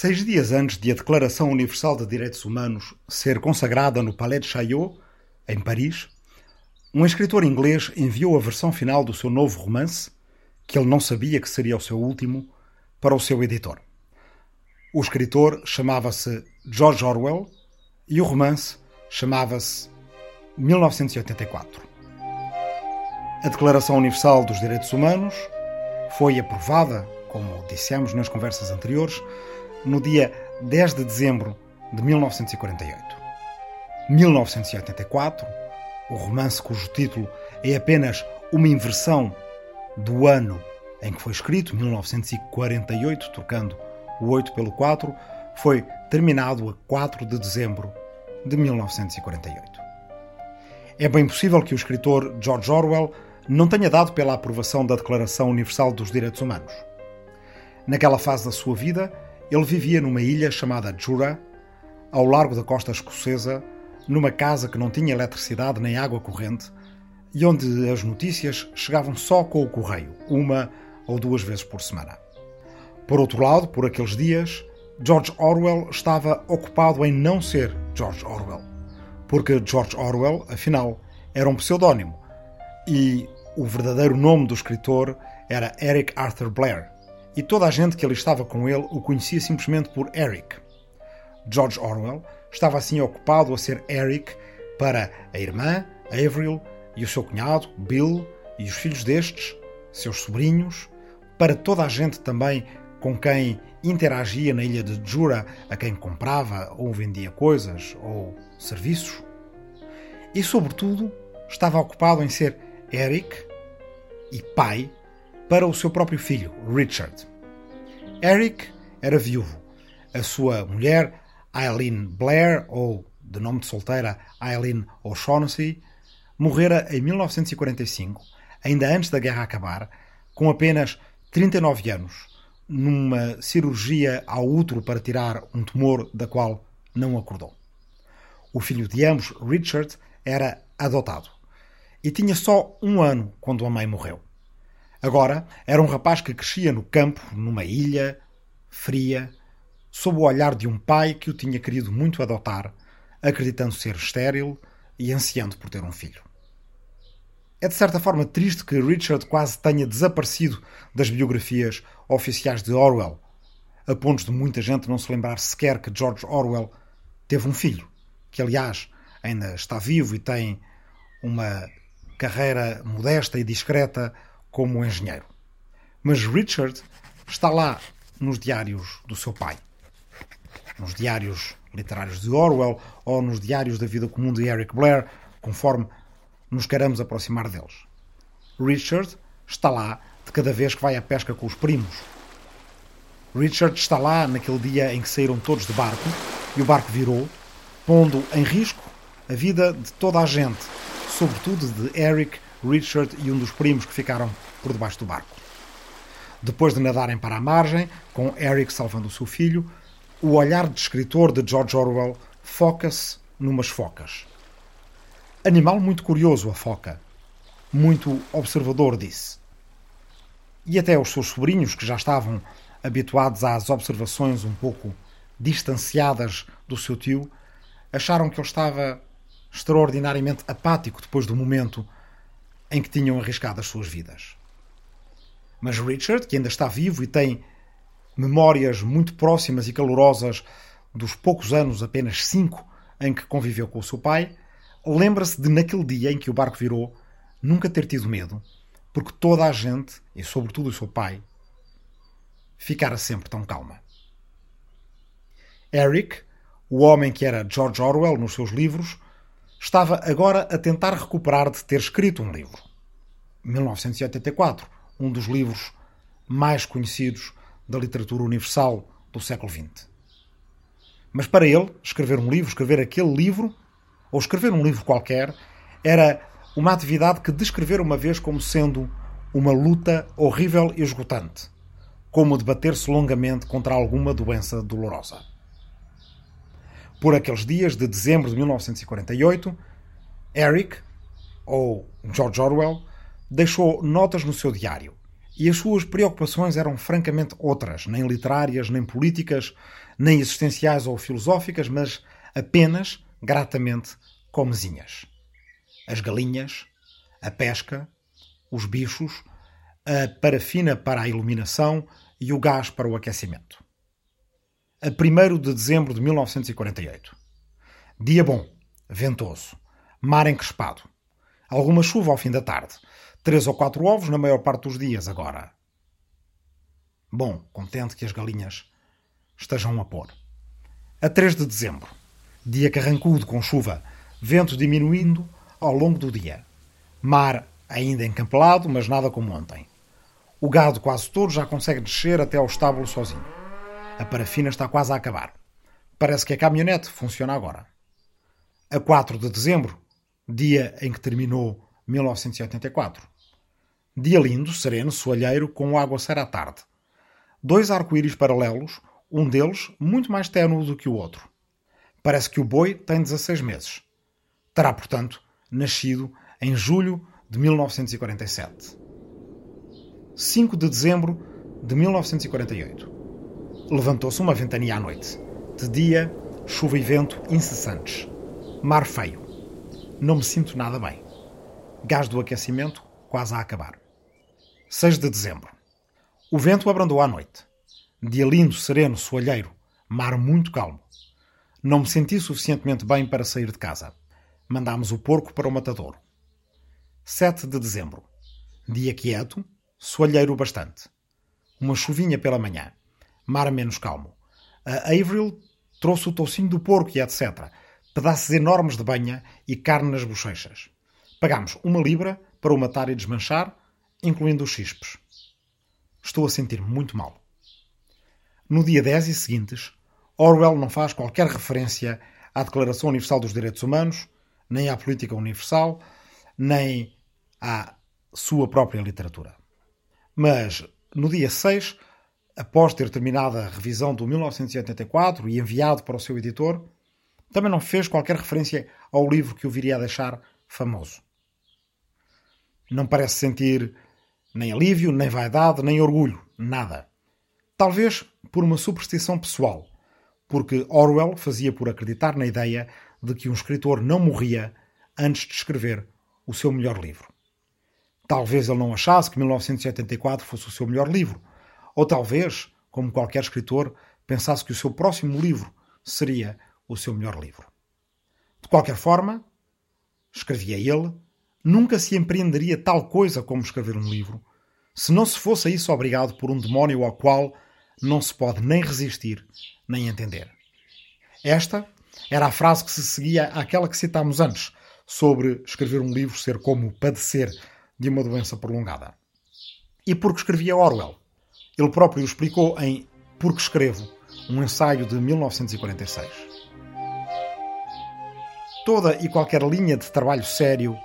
Seis dias antes de a Declaração Universal de Direitos Humanos ser consagrada no Palais de Chaillot, em Paris, um escritor inglês enviou a versão final do seu novo romance, que ele não sabia que seria o seu último, para o seu editor. O escritor chamava-se George Orwell e o romance chamava-se 1984. A Declaração Universal dos Direitos Humanos foi aprovada, como dissemos nas conversas anteriores, no dia 10 de dezembro de 1948. 1984, o romance cujo título é apenas uma inversão do ano em que foi escrito, 1948, trocando o 8 pelo 4, foi terminado a 4 de dezembro de 1948. É bem possível que o escritor George Orwell não tenha dado pela aprovação da Declaração Universal dos Direitos Humanos. Naquela fase da sua vida, ele vivia numa ilha chamada Jura, ao largo da costa escocesa, numa casa que não tinha eletricidade nem água corrente e onde as notícias chegavam só com o correio, uma ou duas vezes por semana. Por outro lado, por aqueles dias, George Orwell estava ocupado em não ser George Orwell, porque George Orwell, afinal, era um pseudónimo e o verdadeiro nome do escritor era Eric Arthur Blair, e toda a gente que ali estava com ele o conhecia simplesmente por Eric. George Orwell estava assim ocupado a ser Eric para a irmã, Avril, e o seu cunhado, Bill, e os filhos destes, seus sobrinhos, para toda a gente também com quem interagia na ilha de Jura, a quem comprava ou vendia coisas ou serviços. E, sobretudo, estava ocupado em ser Eric e pai para o seu próprio filho, Richard. Eric era viúvo. A sua mulher, Eileen Blair, ou de nome de solteira Eileen O'Shaughnessy, morrera em 1945, ainda antes da guerra acabar, com apenas 39 anos, numa cirurgia ao útero para tirar um tumor da qual não acordou. O filho de ambos, Richard, era adotado e tinha só um ano quando a mãe morreu. Agora era um rapaz que crescia no campo, numa ilha, fria, sob o olhar de um pai que o tinha querido muito adotar, acreditando ser estéril e ansiando por ter um filho. É de certa forma triste que Richard quase tenha desaparecido das biografias oficiais de Orwell, a ponto de muita gente não se lembrar sequer que George Orwell teve um filho, que aliás ainda está vivo e tem uma carreira modesta e discreta como engenheiro. Mas Richard está lá nos diários do seu pai. Nos diários literários de Orwell ou nos diários da vida comum de Eric Blair, conforme nos queremos aproximar deles. Richard está lá de cada vez que vai à pesca com os primos. Richard está lá naquele dia em que saíram todos de barco e o barco virou, pondo em risco a vida de toda a gente, sobretudo de Eric Richard e um dos primos que ficaram por debaixo do barco. Depois de nadarem para a margem, com Eric salvando o seu filho, o olhar de escritor de George Orwell foca-se numas focas. Animal muito curioso, a foca. Muito observador, disse. E até os seus sobrinhos, que já estavam habituados às observações um pouco distanciadas do seu tio, acharam que ele estava extraordinariamente apático depois do momento em que tinham arriscado as suas vidas. Mas Richard, que ainda está vivo e tem memórias muito próximas e calorosas dos poucos anos, apenas cinco, em que conviveu com o seu pai, lembra-se de naquele dia em que o barco virou nunca ter tido medo, porque toda a gente, e sobretudo o seu pai, ficara sempre tão calma. Eric, o homem que era George Orwell nos seus livros, estava agora a tentar recuperar de ter escrito um livro. 1984, um dos livros mais conhecidos da literatura universal do século XX. Mas para ele, escrever um livro, escrever aquele livro, ou escrever um livro qualquer, era uma atividade que descrever uma vez como sendo uma luta horrível e esgotante, como debater-se longamente contra alguma doença dolorosa. Por aqueles dias de dezembro de 1948, Eric, ou George Orwell, deixou notas no seu diário E as suas preocupações eram francamente outras, nem literárias, nem políticas, nem existenciais ou filosóficas, mas apenas, gratamente, comezinhas. As galinhas, a pesca, os bichos, a parafina para a iluminação e o gás para o aquecimento. A 1 de dezembro de 1948. Dia bom, ventoso, mar encrespado. Alguma chuva ao fim da tarde. Três ou quatro ovos na maior parte dos dias agora. Bom, contente que as galinhas estejam a pôr. A 3 de dezembro. Dia carrancudo com chuva, vento diminuindo ao longo do dia. Mar ainda encampelado, mas nada como ontem. O gado quase todo já consegue descer até ao estábulo sozinho. A parafina está quase a acabar. Parece que a caminhonete funciona agora. A 4 de dezembro, dia em que terminou 1984. Dia lindo, sereno, soalheiro, com água à tarde. Dois arco-íris paralelos, um deles muito mais ténue do que o outro. Parece que o boi tem 16 meses. Terá, portanto, nascido em julho de 1947. 5 de dezembro de 1948. Levantou-se uma ventania à noite. De dia, chuva e vento incessantes. Mar feio. Não me sinto nada bem. Gás do aquecimento quase a acabar. 6 de dezembro. O vento abrandou à noite. Dia lindo, sereno, soalheiro. Mar muito calmo. Não me senti suficientemente bem para sair de casa. Mandámos o porco para o matadouro. 7 de dezembro. Dia quieto, soalheiro bastante. Uma chuvinha pela manhã. Mar menos calmo. A Avril trouxe o toucinho do porco e etc. Pedaços enormes de banha e carne nas bochechas. Pagámos uma libra para o matar e desmanchar, incluindo os chispes. Estou a sentir-me muito mal. No dia 10 e seguintes, Orwell não faz qualquer referência à Declaração Universal dos Direitos Humanos, nem à política universal, nem à sua própria literatura. Mas, no dia 6, após ter terminado a revisão do 1984 e enviado para o seu editor, também não fez qualquer referência ao livro que o viria a deixar famoso. Não parece sentir nem alívio, nem vaidade, nem orgulho, nada. Talvez por uma superstição pessoal, porque Orwell fazia por acreditar na ideia de que um escritor não morria antes de escrever o seu melhor livro. Talvez ele não achasse que 1984 fosse o seu melhor livro. Ou talvez, como qualquer escritor, pensasse que o seu próximo livro seria o seu melhor livro. De qualquer forma, escrevia ele, nunca se empreenderia tal coisa como escrever um livro, se não se fosse a isso obrigado por um demónio ao qual não se pode nem resistir, nem entender. Esta era a frase que se seguia àquela que citámos antes, sobre escrever um livro ser como padecer de uma doença prolongada. E porque escrevia Orwell? Ele próprio explicou em Porque Escrevo, um ensaio de 1946. Toda e qualquer linha de trabalho sério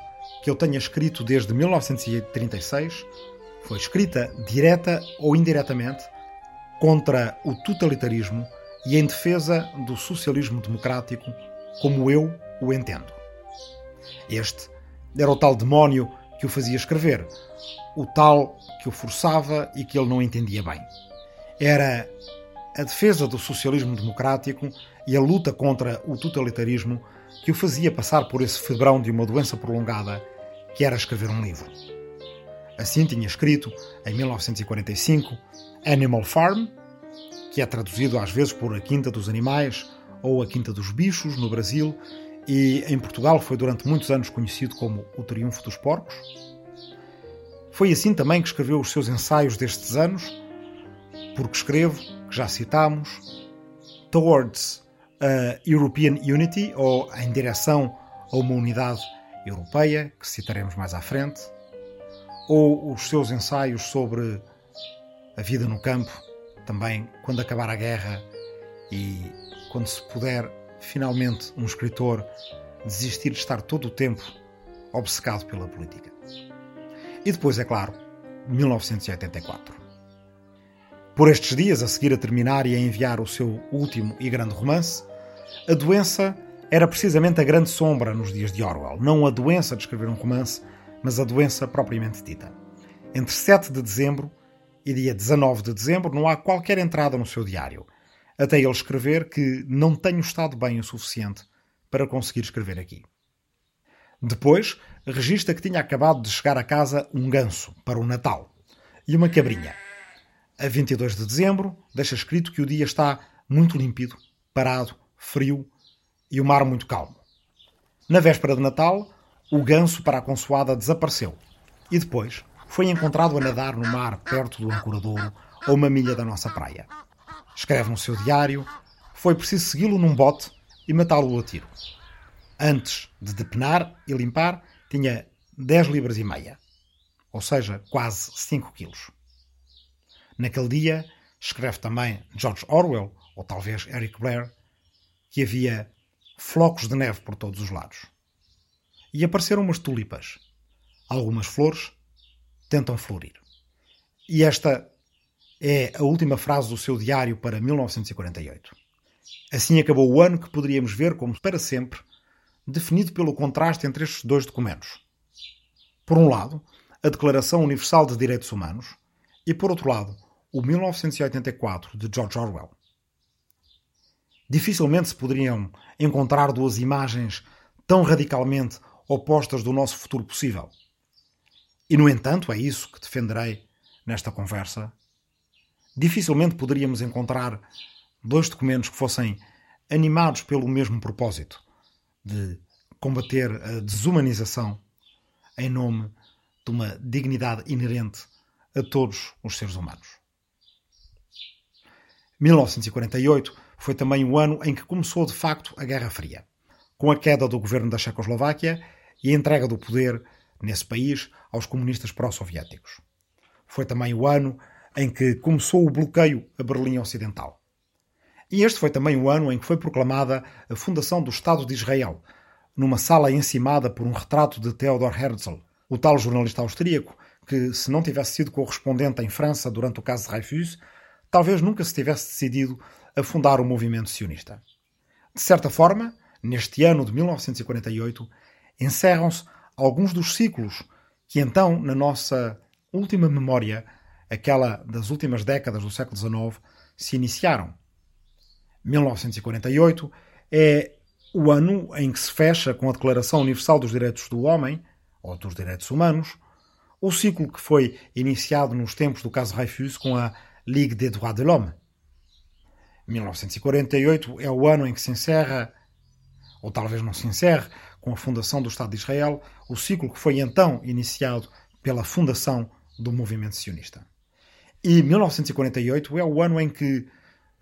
que eu tenha escrito desde 1936 foi escrita direta ou indiretamente contra o totalitarismo e em defesa do socialismo democrático como eu o entendo. Este era o tal demónio que o fazia escrever, o tal que o forçava e que ele não entendia bem. Era a defesa do socialismo democrático e a luta contra o totalitarismo que o fazia passar por esse febrão de uma doença prolongada que era escrever um livro. Assim tinha escrito, em 1945, Animal Farm, que é traduzido às vezes por A Quinta dos Animais ou A Quinta dos Bichos no Brasil e em Portugal foi durante muitos anos conhecido como O Triunfo dos Porcos. Foi assim também que escreveu os seus ensaios destes anos, porque escrevo, que já citámos, Towards a European Unity, ou em direção a uma unidade europeia, que citaremos mais à frente, ou os seus ensaios sobre a vida no campo, também quando acabar a guerra e quando se puder finalmente um escritor desistir de estar todo o tempo obcecado pela política. E depois, é claro, 1984. Por estes dias, a seguir a terminar e a enviar o seu último e grande romance, a doença era precisamente a grande sombra nos dias de Orwell. Não a doença de escrever um romance, mas a doença propriamente dita. Entre 7 de dezembro e dia 19 de dezembro não há qualquer entrada no seu diário, até ele escrever que não tenho estado bem o suficiente para conseguir escrever aqui. Depois, registra que tinha acabado de chegar a casa um ganso para o Natal e uma cabrinha. A 22 de dezembro, deixa escrito que o dia está muito límpido, parado, frio e o mar muito calmo. Na véspera de Natal, o ganso para a consoada desapareceu e depois foi encontrado a nadar no mar perto do Ancoradouro, a uma milha da nossa praia. Escreve no seu diário: foi preciso segui-lo num bote e matá-lo a tiro. Antes de depenar e limpar, tinha 10 libras e meia, ou seja, quase 5 quilos. Naquele dia, escreve também George Orwell, ou talvez Eric Blair, que havia flocos de neve por todos os lados. E apareceram umas tulipas. Algumas flores tentam florir. E esta é a última frase do seu diário para 1948. Assim acabou o ano que poderíamos ver como para sempre definido pelo contraste entre estes dois documentos. Por um lado, a Declaração Universal de Direitos Humanos e, por outro lado, o 1984 de George Orwell. Dificilmente se poderiam encontrar duas imagens tão radicalmente opostas do nosso futuro possível. E, no entanto, é isso que defenderei nesta conversa. Dificilmente poderíamos encontrar dois documentos que fossem animados pelo mesmo propósito de combater a desumanização em nome de uma dignidade inerente a todos os seres humanos. 1948 foi também o ano em que começou de facto a Guerra Fria, com a queda do governo da Checoslováquia e a entrega do poder nesse país aos comunistas pró-soviéticos. Foi também o ano em que começou o bloqueio a Berlim Ocidental. E este foi também o ano em que foi proclamada a fundação do Estado de Israel, numa sala encimada por um retrato de Theodor Herzl, o tal jornalista austríaco que, se não tivesse sido correspondente em França durante o caso de Dreyfus, talvez nunca se tivesse decidido a fundar o movimento sionista. De certa forma, neste ano de 1948, encerram-se alguns dos ciclos que então, na nossa última memória, aquela das últimas décadas do século XIX, se iniciaram. 1948 é o ano em que se fecha com a Declaração Universal dos Direitos do Homem, ou dos Direitos Humanos, o ciclo que foi iniciado nos tempos do caso Dreyfus com a Ligue des Droits de l'Homme. 1948 é o ano em que se encerra, ou talvez não se encerre, com a fundação do Estado de Israel, o ciclo que foi então iniciado pela fundação do movimento sionista. E 1948 é o ano em que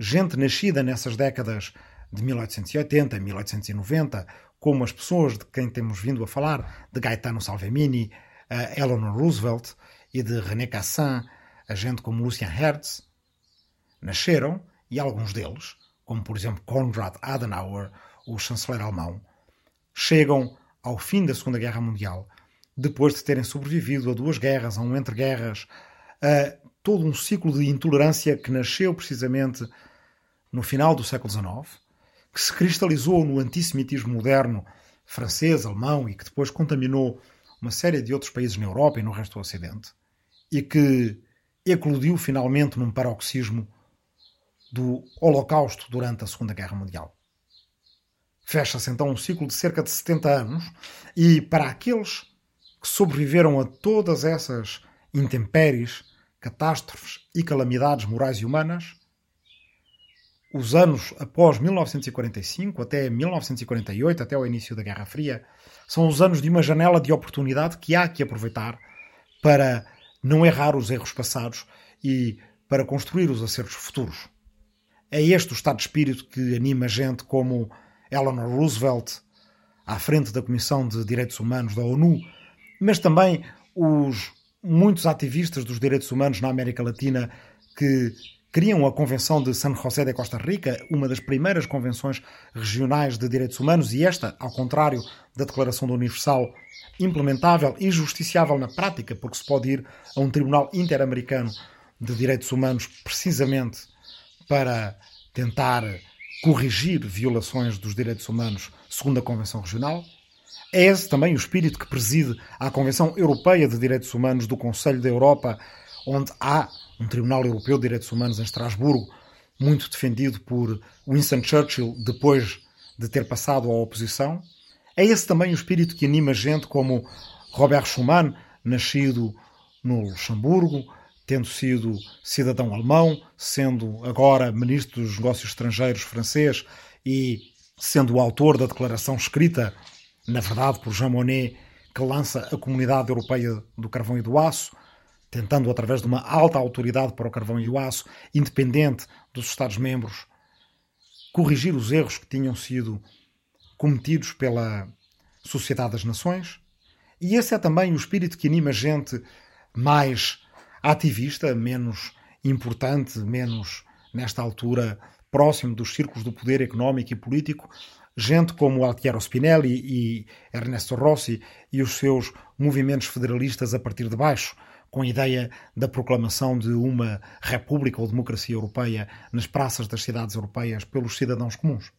gente nascida nessas décadas de 1880 a 1890, como as pessoas de quem temos vindo a falar, de Gaetano Salvemini, Eleanor Roosevelt e de René Cassin, a gente como Lucien Hertz, nasceram, e alguns deles, como por exemplo Konrad Adenauer, o chanceler alemão, chegam ao fim da Segunda Guerra Mundial, depois de terem sobrevivido a duas guerras, a um entre-guerras, a todo um ciclo de intolerância que nasceu precisamente no final do século XIX, que se cristalizou no antissemitismo moderno francês, alemão e que depois contaminou uma série de outros países na Europa e no resto do Ocidente, e que eclodiu finalmente num paroxismo do Holocausto durante a Segunda Guerra Mundial. Fecha-se então um ciclo de cerca de 70 anos, e para aqueles que sobreviveram a todas essas intempéries, catástrofes e calamidades morais e humanas, os anos após 1945 até 1948, até o início da Guerra Fria, são os anos de uma janela de oportunidade que há que aproveitar para não errar os erros passados e para construir os acertos futuros. É este o estado de espírito que anima gente como Eleanor Roosevelt, à frente da Comissão de Direitos Humanos da ONU, mas também os muitos ativistas dos direitos humanos na América Latina que criam a Convenção de San José de Costa Rica, uma das primeiras convenções regionais de direitos humanos, e esta, ao contrário da Declaração do Universal, implementável e justiciável na prática, porque se pode ir a um Tribunal Interamericano de Direitos Humanos precisamente para tentar corrigir violações dos direitos humanos segundo a Convenção Regional. É esse também o espírito que preside a Convenção Europeia de Direitos Humanos do Conselho da Europa, onde há um Tribunal Europeu de Direitos Humanos em Estrasburgo, muito defendido por Winston Churchill depois de ter passado à oposição. É esse também o espírito que anima gente como Robert Schuman, nascido no Luxemburgo, tendo sido cidadão alemão, sendo agora ministro dos Negócios Estrangeiros francês e sendo o autor da declaração escrita, na verdade, por Jean Monnet, que lança a Comunidade Europeia do Carvão e do Aço, tentando, através de uma alta autoridade para o carvão e o aço, independente dos Estados-membros, corrigir os erros que tinham sido cometidos pela Sociedade das Nações. E esse é também o espírito que anima gente mais ativista, menos importante, menos, nesta altura, próximo dos círculos do poder económico e político, gente como Altiero Spinelli e Ernesto Rossi e os seus movimentos federalistas a partir de baixo, com a ideia da proclamação de uma república ou democracia europeia nas praças das cidades europeias pelos cidadãos comuns.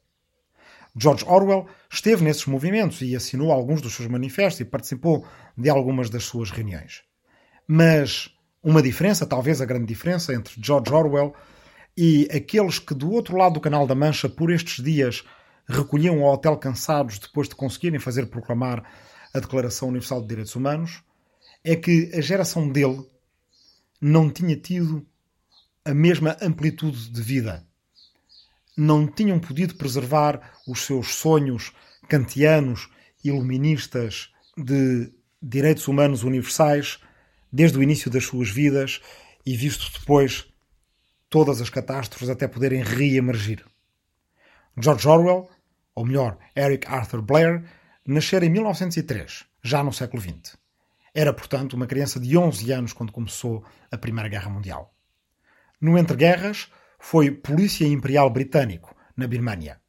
George Orwell esteve nesses movimentos e assinou alguns dos seus manifestos e participou de algumas das suas reuniões. Mas uma diferença, talvez a grande diferença, entre George Orwell e aqueles que do outro lado do Canal da Mancha, por estes dias, recolhiam ao hotel cansados depois de conseguirem fazer proclamar a Declaração Universal de Direitos Humanos, é que a geração dele não tinha tido a mesma amplitude de vida. Não tinham podido preservar os seus sonhos kantianos, iluministas de direitos humanos universais desde o início das suas vidas e visto depois todas as catástrofes até poderem reemergir. George Orwell, ou melhor, Eric Arthur Blair, nascera em 1903, já no século XX. Era, portanto, uma criança de 11 anos quando começou a Primeira Guerra Mundial. No entreguerras, foi polícia imperial britânico na Birmânia.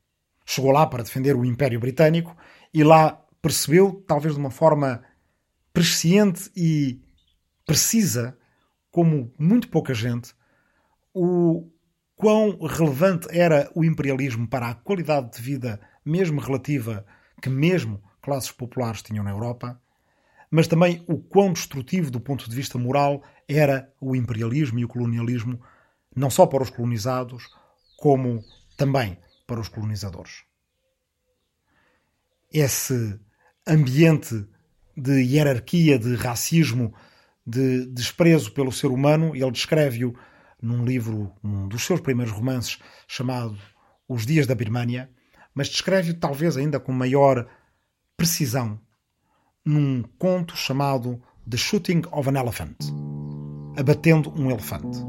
Chegou lá para defender o Império Britânico e lá percebeu, talvez de uma forma presciente e precisa, como muito pouca gente, o quão relevante era o imperialismo para a qualidade de vida, mesmo relativa, que mesmo classes populares tinham na Europa, mas também o quão destrutivo do ponto de vista moral era o imperialismo e o colonialismo, não só para os colonizados, como também para os colonizadores. Esse ambiente de hierarquia, de racismo, de desprezo pelo ser humano, ele descreve-o num livro, um dos seus primeiros romances, chamado Os Dias da Birmânia, mas descreve-o talvez ainda com maior precisão num conto chamado The Shooting of an Elephant Abatendo um Elefante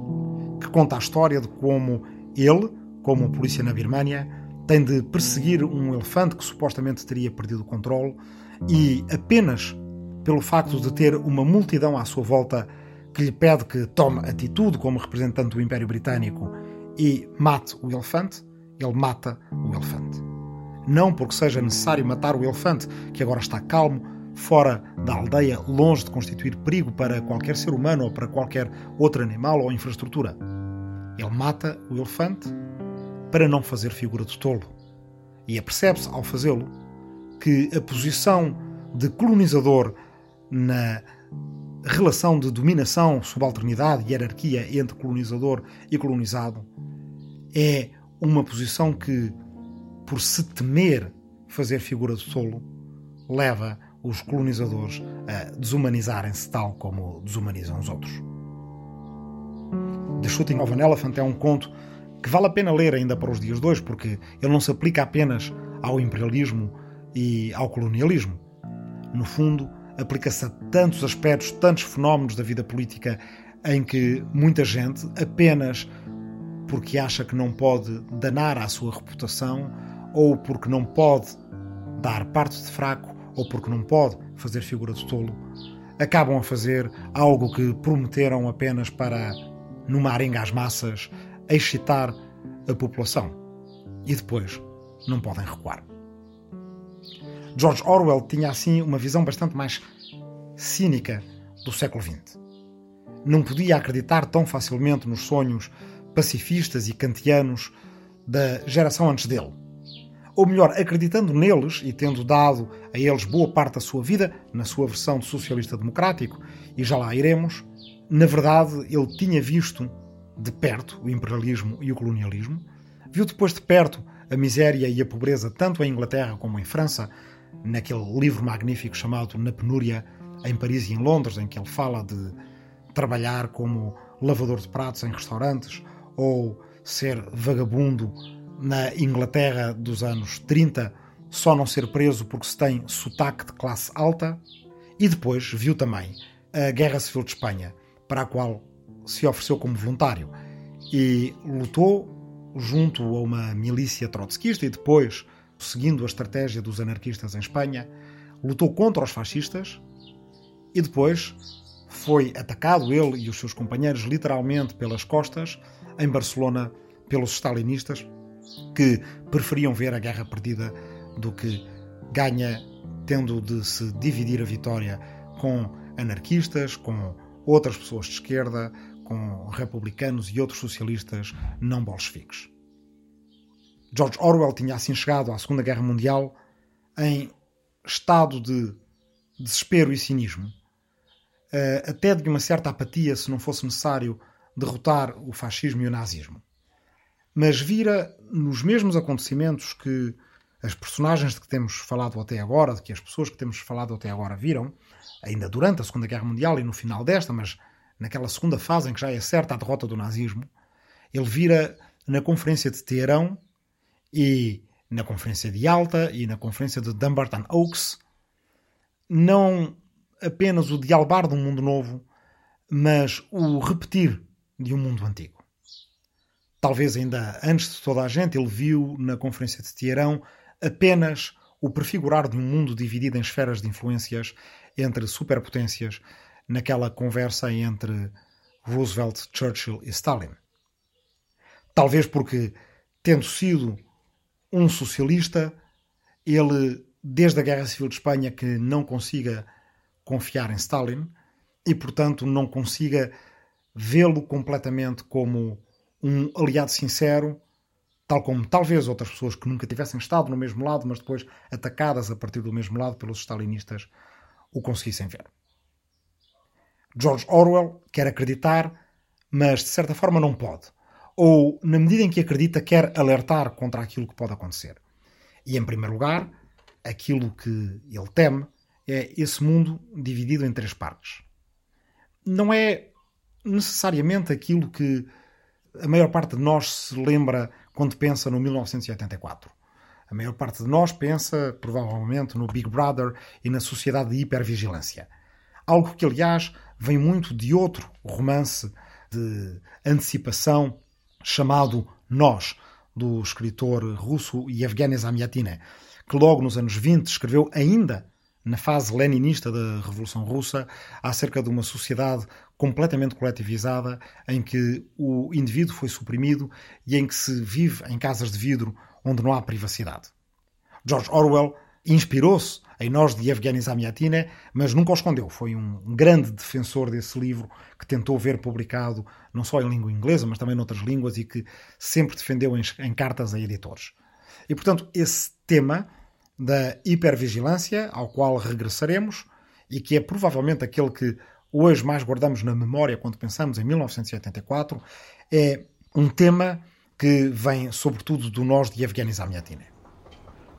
que conta a história de como ele, como polícia na Birmânia, tem de perseguir um elefante que supostamente teria perdido o controle e apenas pelo facto de ter uma multidão à sua volta que lhe pede que tome atitude como representante do Império Britânico e mate o elefante, ele mata o elefante. Não porque seja necessário matar o elefante, que agora está calmo, fora da aldeia, longe de constituir perigo para qualquer ser humano ou para qualquer outro animal ou infraestrutura. Ele mata o elefante para não fazer figura de tolo. E apercebe-se, ao fazê-lo, que a posição de colonizador na relação de dominação, subalternidade e hierarquia entre colonizador e colonizado é uma posição que, por se temer fazer figura de tolo, leva os colonizadores a desumanizarem-se tal como desumanizam os outros. The Shooting of an Elephant é um conto que vale a pena ler ainda para os dias de hoje, porque ele não se aplica apenas ao imperialismo e ao colonialismo. No fundo, aplica-se a tantos aspectos, tantos fenómenos da vida política em que muita gente, apenas porque acha que não pode danar à sua reputação ou porque não pode dar parte de fraco, ou porque não pode fazer figura de tolo, acabam a fazer algo que prometeram apenas para, numa arenga às massas, excitar a população. E depois não podem recuar. George Orwell tinha assim uma visão bastante mais cínica do século XX. Não podia acreditar tão facilmente nos sonhos pacifistas e kantianos da geração antes dele ou melhor, acreditando neles e tendo dado a eles boa parte da sua vida, na sua versão de socialista democrático, e já lá iremos, na verdade, ele tinha visto de perto o imperialismo e o colonialismo, viu depois de perto a miséria e a pobreza tanto em Inglaterra como em França, naquele livro magnífico chamado Na Penúria, em Paris e em Londres, em que ele fala de trabalhar como lavador de pratos em restaurantes ou ser vagabundo na Inglaterra dos anos 30, só não ser preso porque se tem sotaque de classe alta, e depois viu também a Guerra Civil de Espanha, para a qual se ofereceu como voluntário. E lutou junto a uma milícia trotskista e depois, seguindo a estratégia dos anarquistas em Espanha, lutou contra os fascistas e depois foi atacado ele e os seus companheiros literalmente pelas costas em Barcelona pelos stalinistas que preferiam ver a guerra perdida do que ganha tendo de se dividir a vitória com anarquistas, com outras pessoas de esquerda, com republicanos e outros socialistas não bolcheviques. George Orwell tinha assim chegado à Segunda Guerra Mundial em estado de desespero e cinismo, eh, até de uma certa apatia se não fosse necessário derrotar o fascismo e o nazismo. Mas vira nos mesmos acontecimentos que as personagens de que temos falado até agora, de que as pessoas que temos falado até agora viram, ainda durante a Segunda Guerra Mundial e no final desta, mas naquela segunda fase em que já é certa a derrota do nazismo, ele vira na Conferência de Teherão e na Conferência de Alta e na Conferência de Dumbarton Oaks, não apenas o dialbar de um mundo novo, mas o repetir de um mundo antigo. Talvez ainda antes de toda a gente, ele viu na Conferência de Teherão apenas o prefigurar de um mundo dividido em esferas de influências entre superpotências naquela conversa entre Roosevelt, Churchill e Stalin. Talvez porque, tendo sido um socialista, ele, desde a Guerra Civil de Espanha, que não consiga confiar em Stalin e, portanto, não consiga vê-lo completamente como um aliado sincero, tal como talvez outras pessoas que nunca tivessem estado no mesmo lado, mas depois atacadas a partir do mesmo lado pelos stalinistas, o conseguissem ver. George Orwell quer acreditar, mas de certa forma não pode. Ou, na medida em que acredita, quer alertar contra aquilo que pode acontecer. E, em primeiro lugar, aquilo que ele teme é esse mundo dividido em três partes. Não é necessariamente aquilo que a maior parte de nós se lembra quando pensa no 1984. A maior parte de nós pensa, provavelmente, no Big Brother e na sociedade de hipervigilância. Algo que, aliás, vem muito de outro romance de antecipação chamado Nós, do escritor russo Yevgeny Zamyatin, que logo nos anos 20 escreveu ainda na fase leninista da Revolução Russa, acerca de uma sociedade completamente coletivizada, em que o indivíduo foi suprimido e em que se vive em casas de vidro onde não há privacidade. George Orwell inspirou-se em Nós de Evgeny Zamyatin, mas nunca o escondeu. Foi um grande defensor desse livro que tentou ver publicado não só em língua inglesa, mas também noutras línguas e que sempre defendeu em, em cartas a editores. E, portanto, esse tema da hipervigilância, ao qual regressaremos, e que é provavelmente aquele que hoje mais guardamos na memória quando pensamos em 1984, é um tema que vem sobretudo do nós de Evgeny Zamyatin.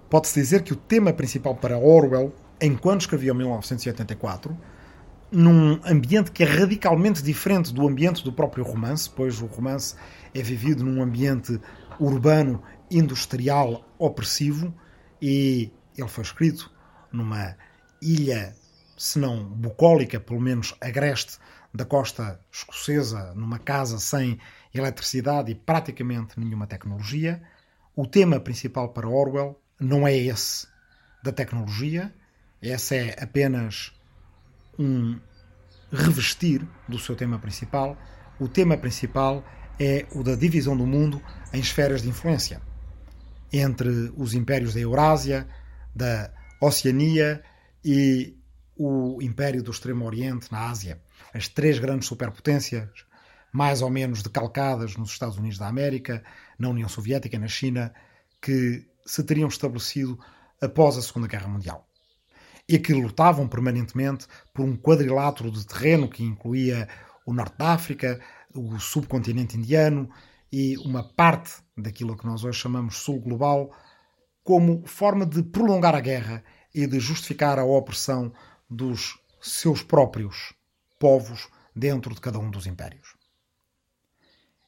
Pode-se dizer que o tema principal para Orwell, enquanto escrevia 1984, num ambiente que é radicalmente diferente do ambiente do próprio romance, pois o romance é vivido num ambiente urbano, industrial, opressivo, e ele foi escrito numa ilha, se não bucólica, pelo menos agreste, da costa escocesa, numa casa sem eletricidade e praticamente nenhuma tecnologia. O tema principal para Orwell não é esse da tecnologia, esse é apenas um revestir do seu tema principal. O tema principal é o da divisão do mundo em esferas de influência entre os impérios da Eurásia, da Oceania e o Império do Extremo Oriente na Ásia. As três grandes superpotências, mais ou menos decalcadas nos Estados Unidos da América, na União Soviética e na China, que se teriam estabelecido após a Segunda Guerra Mundial. E que lutavam permanentemente por um quadrilátero de terreno que incluía o Norte da África, o subcontinente indiano e uma parte daquilo que nós hoje chamamos Sul Global, como forma de prolongar a guerra e de justificar a opressão dos seus próprios povos dentro de cada um dos impérios.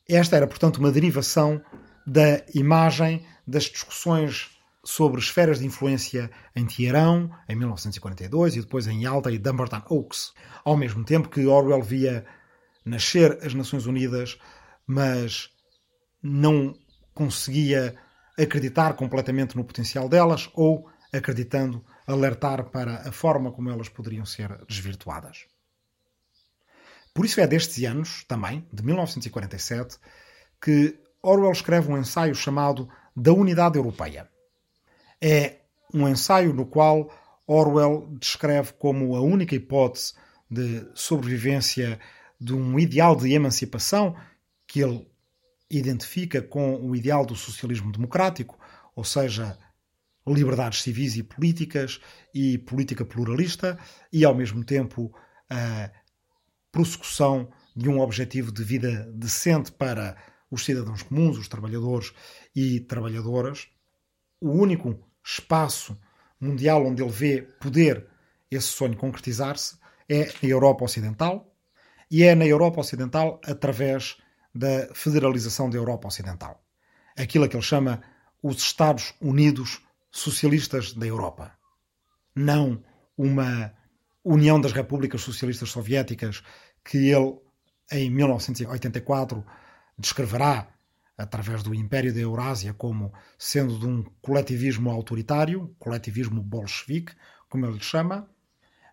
Esta era, portanto, uma derivação da imagem das discussões sobre esferas de influência em Teherão, em 1942, e depois em Yalta e Dumbarton Oaks, ao mesmo tempo que Orwell via nascer as Nações Unidas, mas não conseguia acreditar completamente no potencial delas ou, acreditando, alertar para a forma como elas poderiam ser desvirtuadas. Por isso é destes anos, também, de 1947, que Orwell escreve um ensaio chamado Da Unidade Europeia. É um ensaio no qual Orwell descreve como a única hipótese de sobrevivência de um ideal de emancipação que ele identifica com o ideal do socialismo democrático, ou seja, liberdades civis e políticas e política pluralista, e ao mesmo tempo a prossecução de um objetivo de vida decente para os cidadãos comuns, os trabalhadores e trabalhadoras. O único espaço mundial onde ele vê poder esse sonho concretizar-se é na Europa Ocidental e é na Europa Ocidental através da federalização da Europa Ocidental. Aquilo que ele chama os Estados Unidos Socialistas da Europa. Não uma União das Repúblicas Socialistas Soviéticas que ele, em 1984, descreverá através do Império da Eurásia como sendo de um coletivismo autoritário, coletivismo bolchevique, como ele chama,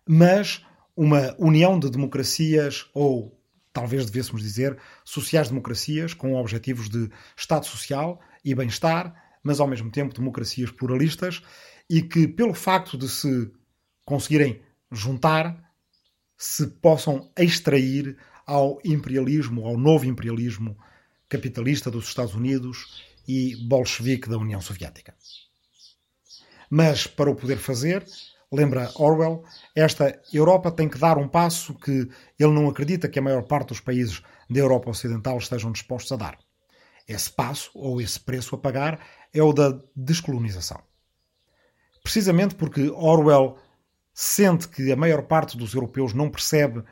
mas uma união de democracias, ou talvez devêssemos dizer, sociais-democracias, com objetivos de Estado social e bem-estar, mas ao mesmo tempo democracias pluralistas, e que, pelo facto de se conseguirem juntar, se possam extrair ao imperialismo, ao novo imperialismo capitalista dos Estados Unidos e bolchevique da União Soviética. Mas, para o poder fazer, lembra Orwell, esta Europa tem que dar um passo que ele não acredita que a maior parte dos países da Europa Ocidental estejam dispostos a dar. Esse passo, ou esse preço a pagar, é o da descolonização. Precisamente porque Orwell sente que a maior parte dos europeus não percebe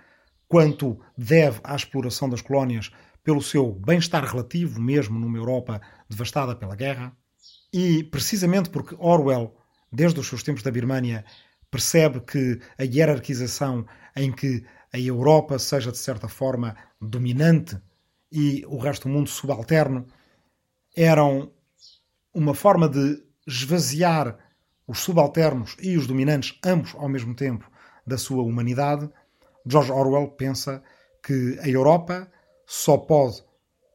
quanto deve à exploração das colónias pelo seu bem-estar relativo, mesmo numa Europa devastada pela guerra, e precisamente porque Orwell, desde os seus tempos da Birmânia, percebe que a hierarquização em que a Europa seja de certa forma dominante e o resto do mundo subalterno eram uma forma de esvaziar os subalternos e os dominantes, ambos ao mesmo tempo, da sua humanidade, George Orwell pensa que a Europa só pode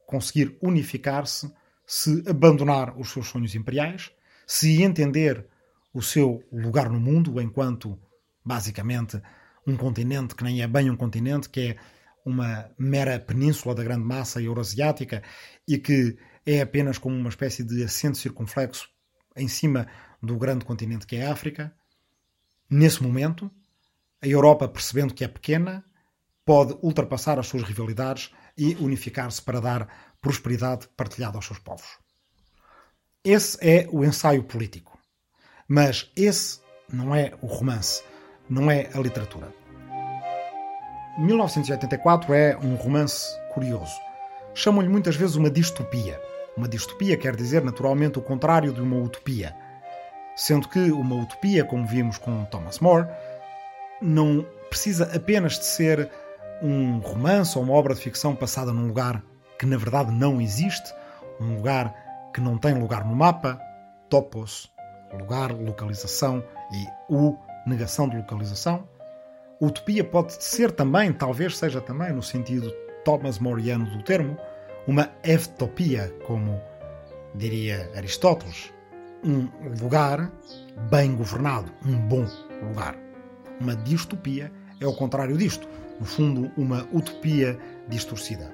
conseguir unificar-se se abandonar os seus sonhos imperiais, se entender o seu lugar no mundo enquanto, basicamente, um continente que nem é bem um continente, que é uma mera península da grande massa eurasiática e que é apenas como uma espécie de assento circunflexo em cima do grande continente que é a África. Nesse momento, a Europa, percebendo que é pequena, pode ultrapassar as suas rivalidades e unificar-se para dar prosperidade partilhada aos seus povos. Esse é o ensaio político. Mas esse não é o romance, não é a literatura. 1984 é um romance curioso. Chamam-lhe muitas vezes uma distopia. Uma distopia quer dizer, naturalmente, o contrário de uma utopia. Sendo que uma utopia, como vimos com Thomas More, não precisa apenas de ser um romance ou uma obra de ficção passada num lugar que na verdade não existe, um lugar que não tem lugar no mapa, topos, lugar, localização e u, negação de localização. Utopia pode ser também, talvez seja também, no sentido Thomas Moriano do termo, uma eftopia, como diria Aristóteles, um lugar bem governado, um bom lugar. Uma distopia é o contrário disto, no fundo, uma utopia distorcida.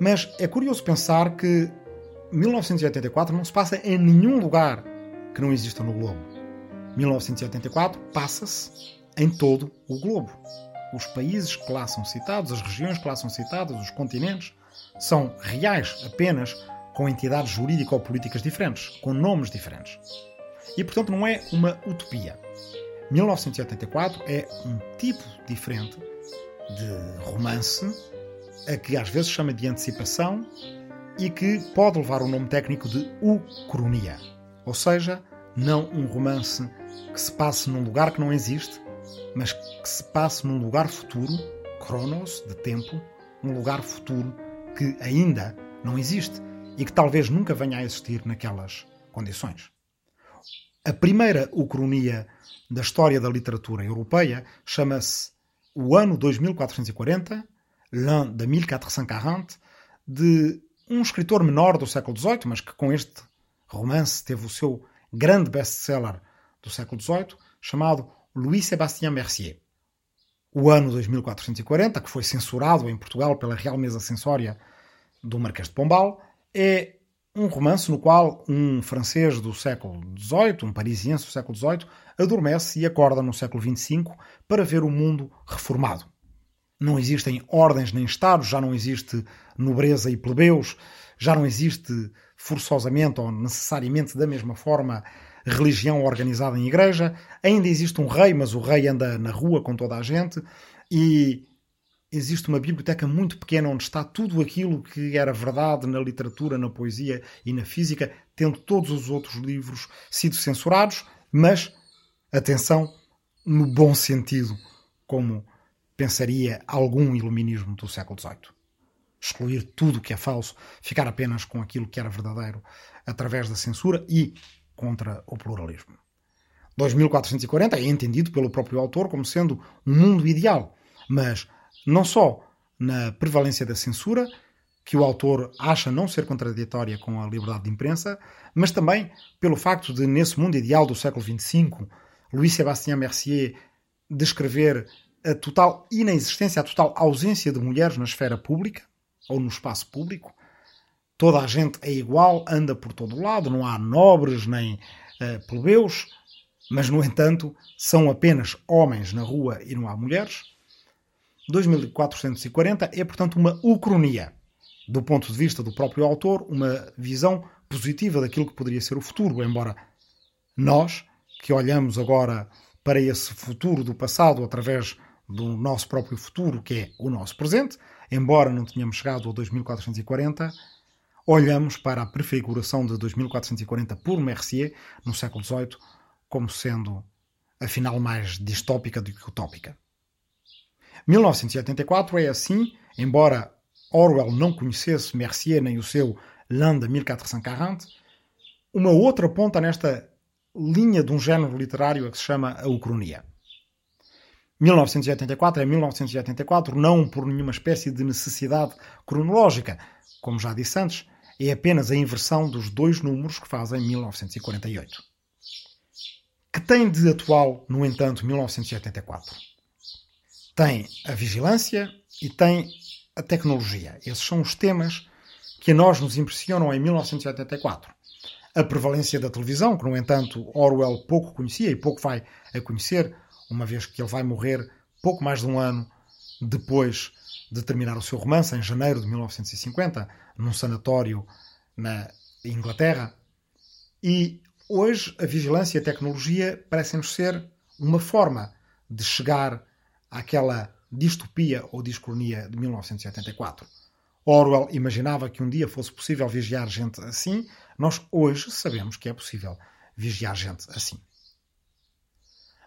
Mas é curioso pensar que 1984 não se passa em nenhum lugar que não exista no globo. 1984 passa-se em todo o globo. os países que lá são citados, as regiões que lá são citadas, os continentes, são reais apenas com entidades jurídico-políticas diferentes, com nomes diferentes. E, portanto, não é uma utopia. 1984 é um tipo diferente de romance, a que às vezes chama de antecipação e que pode levar o nome técnico de ucronia, ou seja, não um romance que se passe num lugar que não existe, mas que se passe num lugar futuro, Cronos, de tempo, um lugar futuro que ainda não existe e que talvez nunca venha a existir naquelas condições. A primeira ucronia da história da literatura europeia chama-se O Ano 2440, L'An de 1440, de um escritor menor do século XVIII, mas que com este romance teve o seu grande best-seller do século XVIII, chamado Louis Sébastien Mercier. O ano 2440, que foi censurado em Portugal pela Real Mesa Censória do Marquês de Pombal, é um romance no qual um francês do século XVIII, um parisiense do século XVIII, adormece e acorda no século XXV para ver o mundo reformado. Não existem ordens nem estados, já não existe nobreza e plebeus, já não existe forçosamente ou necessariamente da mesma forma religião organizada em igreja, ainda existe um rei, mas o rei anda na rua com toda a gente. E existe uma biblioteca muito pequena onde está tudo aquilo que era verdade na literatura, na poesia e na física, tendo todos os outros livros sido censurados, mas atenção, no bom sentido, como pensaria algum iluminismo do século XVIII. Excluir tudo o que é falso, ficar apenas com aquilo que era verdadeiro através da censura e contra o pluralismo. 2440 é entendido pelo próprio autor como sendo um mundo ideal, mas não só na prevalência da censura, que o autor acha não ser contraditória com a liberdade de imprensa, mas também pelo facto de, nesse mundo ideal do século XXV, Louis Sébastien Mercier descrever a total inexistência, a total ausência de mulheres na esfera pública ou no espaço público. Toda a gente é igual, anda por todo lado, não há nobres nem uh, plebeus, mas, no entanto, são apenas homens na rua e não há mulheres. 2440 é, portanto, uma ucronia. Do ponto de vista do próprio autor, uma visão positiva daquilo que poderia ser o futuro, embora nós, que olhamos agora para esse futuro do passado através do nosso próprio futuro, que é o nosso presente, embora não tenhamos chegado ao 2440, olhamos para a prefiguração de 2440 por Mercier no século XVIII como sendo, afinal, mais distópica do que utópica. 1984 é assim, embora Orwell não conhecesse Mercier nem o seu L'An de 1440, uma outra ponta nesta linha de um género literário a que se chama a Ucronia. 1984 é 1984 não por nenhuma espécie de necessidade cronológica, como já disse antes, é apenas a inversão dos dois números que fazem 1948. Que tem de atual, no entanto, 1984? Tem a vigilância e tem a tecnologia. Esses são os temas que a nós nos impressionam em 1984. A prevalência da televisão, que, no entanto, Orwell pouco conhecia e pouco vai a conhecer, uma vez que ele vai morrer pouco mais de um ano depois de terminar o seu romance, em janeiro de 1950, num sanatório na Inglaterra. E hoje a vigilância e a tecnologia parecem-nos ser uma forma de chegar àquela distopia ou discronia de 1984. Orwell imaginava que um dia fosse possível vigiar gente assim, nós hoje sabemos que é possível vigiar gente assim.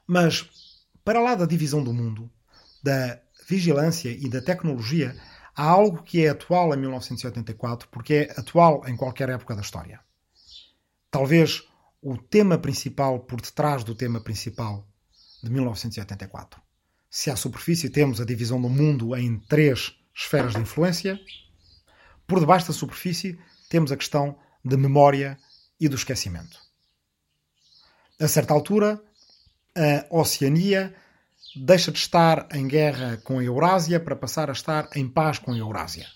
Mas, para lá da divisão do mundo, da vigilância e da tecnologia, há algo que é atual em 1984, porque é atual em qualquer época da história. Talvez o tema principal por detrás do tema principal de 1984. Se à superfície temos a divisão do mundo em três esferas de influência, por debaixo da superfície temos a questão de memória e do esquecimento. A certa altura, a Oceania deixa de estar em guerra com a Eurásia para passar a estar em paz com a Eurásia.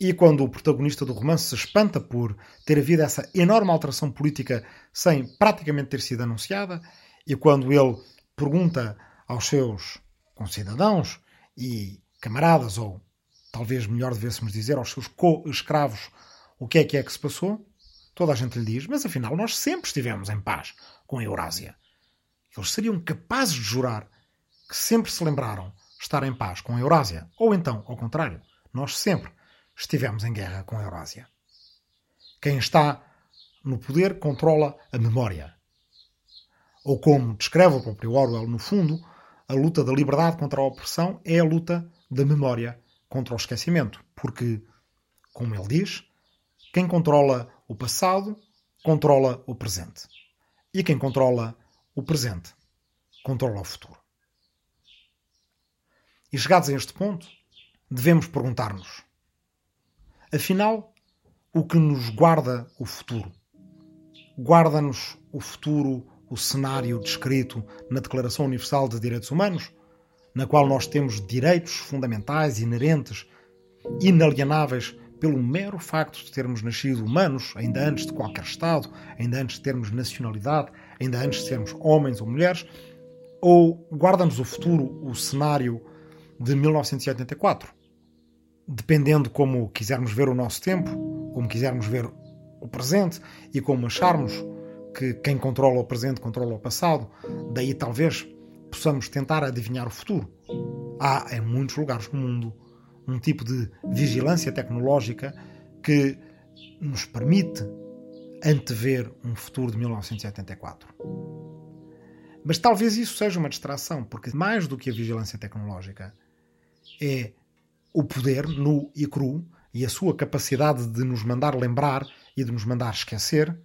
E quando o protagonista do romance se espanta por ter havido essa enorme alteração política sem praticamente ter sido anunciada, e quando ele pergunta aos seus com cidadãos e camaradas, ou talvez melhor devêssemos dizer aos seus co-escravos o que é que é que se passou, toda a gente lhe diz: Mas afinal, nós sempre estivemos em paz com a Eurásia. Eles seriam capazes de jurar que sempre se lembraram estar em paz com a Eurásia, ou então, ao contrário, nós sempre estivemos em guerra com a Eurásia. Quem está no poder controla a memória. Ou como descreve o próprio Orwell no fundo, a luta da liberdade contra a opressão é a luta da memória contra o esquecimento. Porque, como ele diz, quem controla o passado controla o presente. E quem controla o presente controla o futuro. E chegados a este ponto, devemos perguntar-nos: afinal, o que nos guarda o futuro? Guarda-nos o futuro, o cenário descrito na Declaração Universal de Direitos Humanos, na qual nós temos direitos fundamentais, inerentes, inalienáveis pelo mero facto de termos nascido humanos, ainda antes de qualquer Estado, ainda antes de termos nacionalidade, ainda antes de sermos homens ou mulheres, ou guarda-nos o futuro, o cenário de 1984? Dependendo como quisermos ver o nosso tempo, como quisermos ver o presente e como acharmos que quem controla o presente controla o passado, daí talvez possamos tentar adivinhar o futuro. Há em muitos lugares do mundo um tipo de vigilância tecnológica que nos permite antever um futuro de 1984. Mas talvez isso seja uma distração, porque mais do que a vigilância tecnológica é o poder nu e cru e a sua capacidade de nos mandar lembrar e de nos mandar esquecer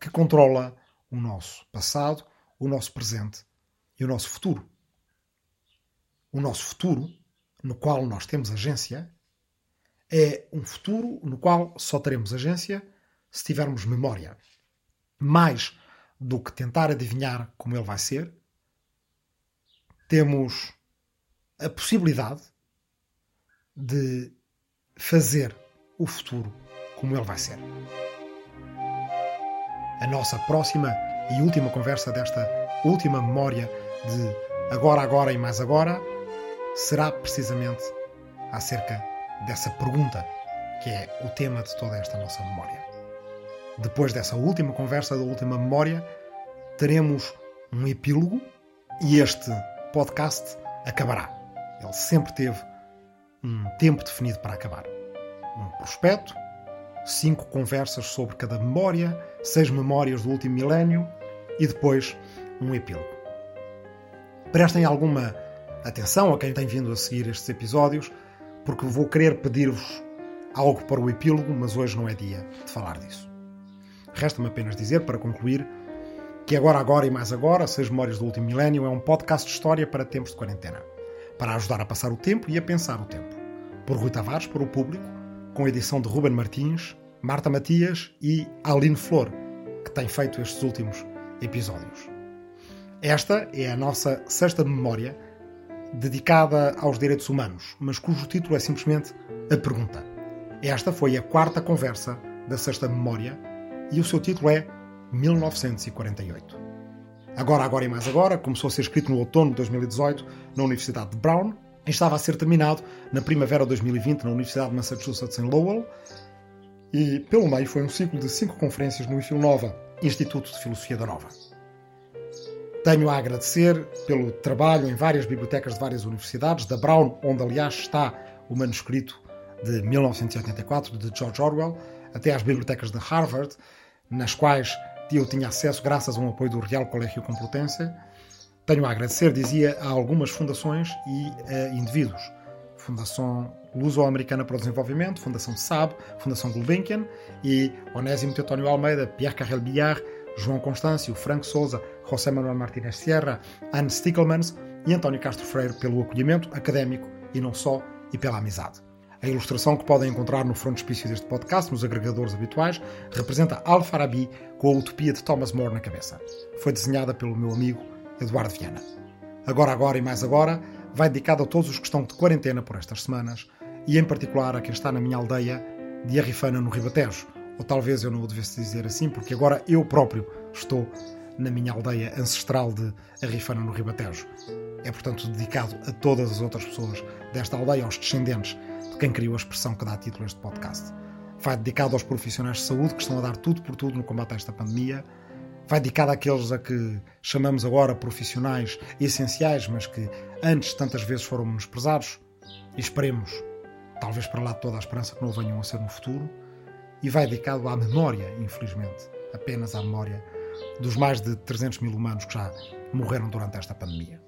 que controla o nosso passado, o nosso presente e o nosso futuro. O nosso futuro no qual nós temos agência é um futuro no qual só teremos agência se tivermos memória. Mais do que tentar adivinhar como ele vai ser, temos a possibilidade de fazer o futuro como ele vai ser. A nossa próxima e última conversa desta última memória de agora, agora e mais agora será precisamente acerca dessa pergunta que é o tema de toda esta nossa memória. Depois dessa última conversa, da última memória, teremos um epílogo e este podcast acabará. Ele sempre teve um tempo definido para acabar. Um prospecto, cinco conversas sobre cada memória, seis memórias do último milénio e depois um epílogo. Prestem alguma Atenção a quem tem vindo a seguir estes episódios, porque vou querer pedir-vos algo para o epílogo, mas hoje não é dia de falar disso. Resta-me apenas dizer, para concluir, que Agora, Agora e Mais Agora, Seis Memórias do Último Milénio, é um podcast de história para tempos de quarentena, para ajudar a passar o tempo e a pensar o tempo. Por Rui Tavares, para o público, com edição de Ruben Martins, Marta Matias e Aline Flor, que tem feito estes últimos episódios. Esta é a nossa sexta memória dedicada aos direitos humanos, mas cujo título é simplesmente A Pergunta. Esta foi a quarta conversa da Sexta Memória e o seu título é 1948. Agora, agora e mais agora, começou a ser escrito no outono de 2018 na Universidade de Brown e estava a ser terminado na primavera de 2020 na Universidade de Massachusetts em Lowell e, pelo meio, foi um ciclo de cinco conferências no IFIL Nova, Instituto de Filosofia da Nova. Tenho a agradecer pelo trabalho em várias bibliotecas de várias universidades, da Brown, onde aliás está o manuscrito de 1984 de George Orwell, até às bibliotecas de Harvard, nas quais eu tinha acesso graças a um apoio do Real Colégio Complutense. Tenho a agradecer, dizia, a algumas fundações e a indivíduos. Fundação Luso-Americana para o Desenvolvimento, Fundação SAB, Fundação Gulbenkian e Onésimo Teotónio Almeida, Pierre Carrel Billard, João Constâncio, Franco Souza, José Manuel Martínez Sierra, Anne Stickelmans e António Castro Freire pelo acolhimento académico e não só, e pela amizade. A ilustração que podem encontrar no frontispício deste podcast, nos agregadores habituais, representa Al-Farabi com a utopia de Thomas More na cabeça. Foi desenhada pelo meu amigo Eduardo Viana. Agora, agora e mais agora, vai dedicado a todos os que estão de quarentena por estas semanas e, em particular, a quem está na minha aldeia de Arrifana, no Ribatejo, ou talvez eu não o devesse dizer assim, porque agora eu próprio estou na minha aldeia ancestral de Arrifana, no Ribatejo. É, portanto, dedicado a todas as outras pessoas desta aldeia, aos descendentes de quem criou a expressão que dá título a este podcast. Vai dedicado aos profissionais de saúde que estão a dar tudo por tudo no combate a esta pandemia. Vai dedicado àqueles a que chamamos agora profissionais essenciais, mas que antes tantas vezes foram menosprezados. E esperemos, talvez para lá toda a esperança, que não venham a ser no futuro. E vai dedicado à memória, infelizmente, apenas à memória dos mais de 300 mil humanos que já morreram durante esta pandemia.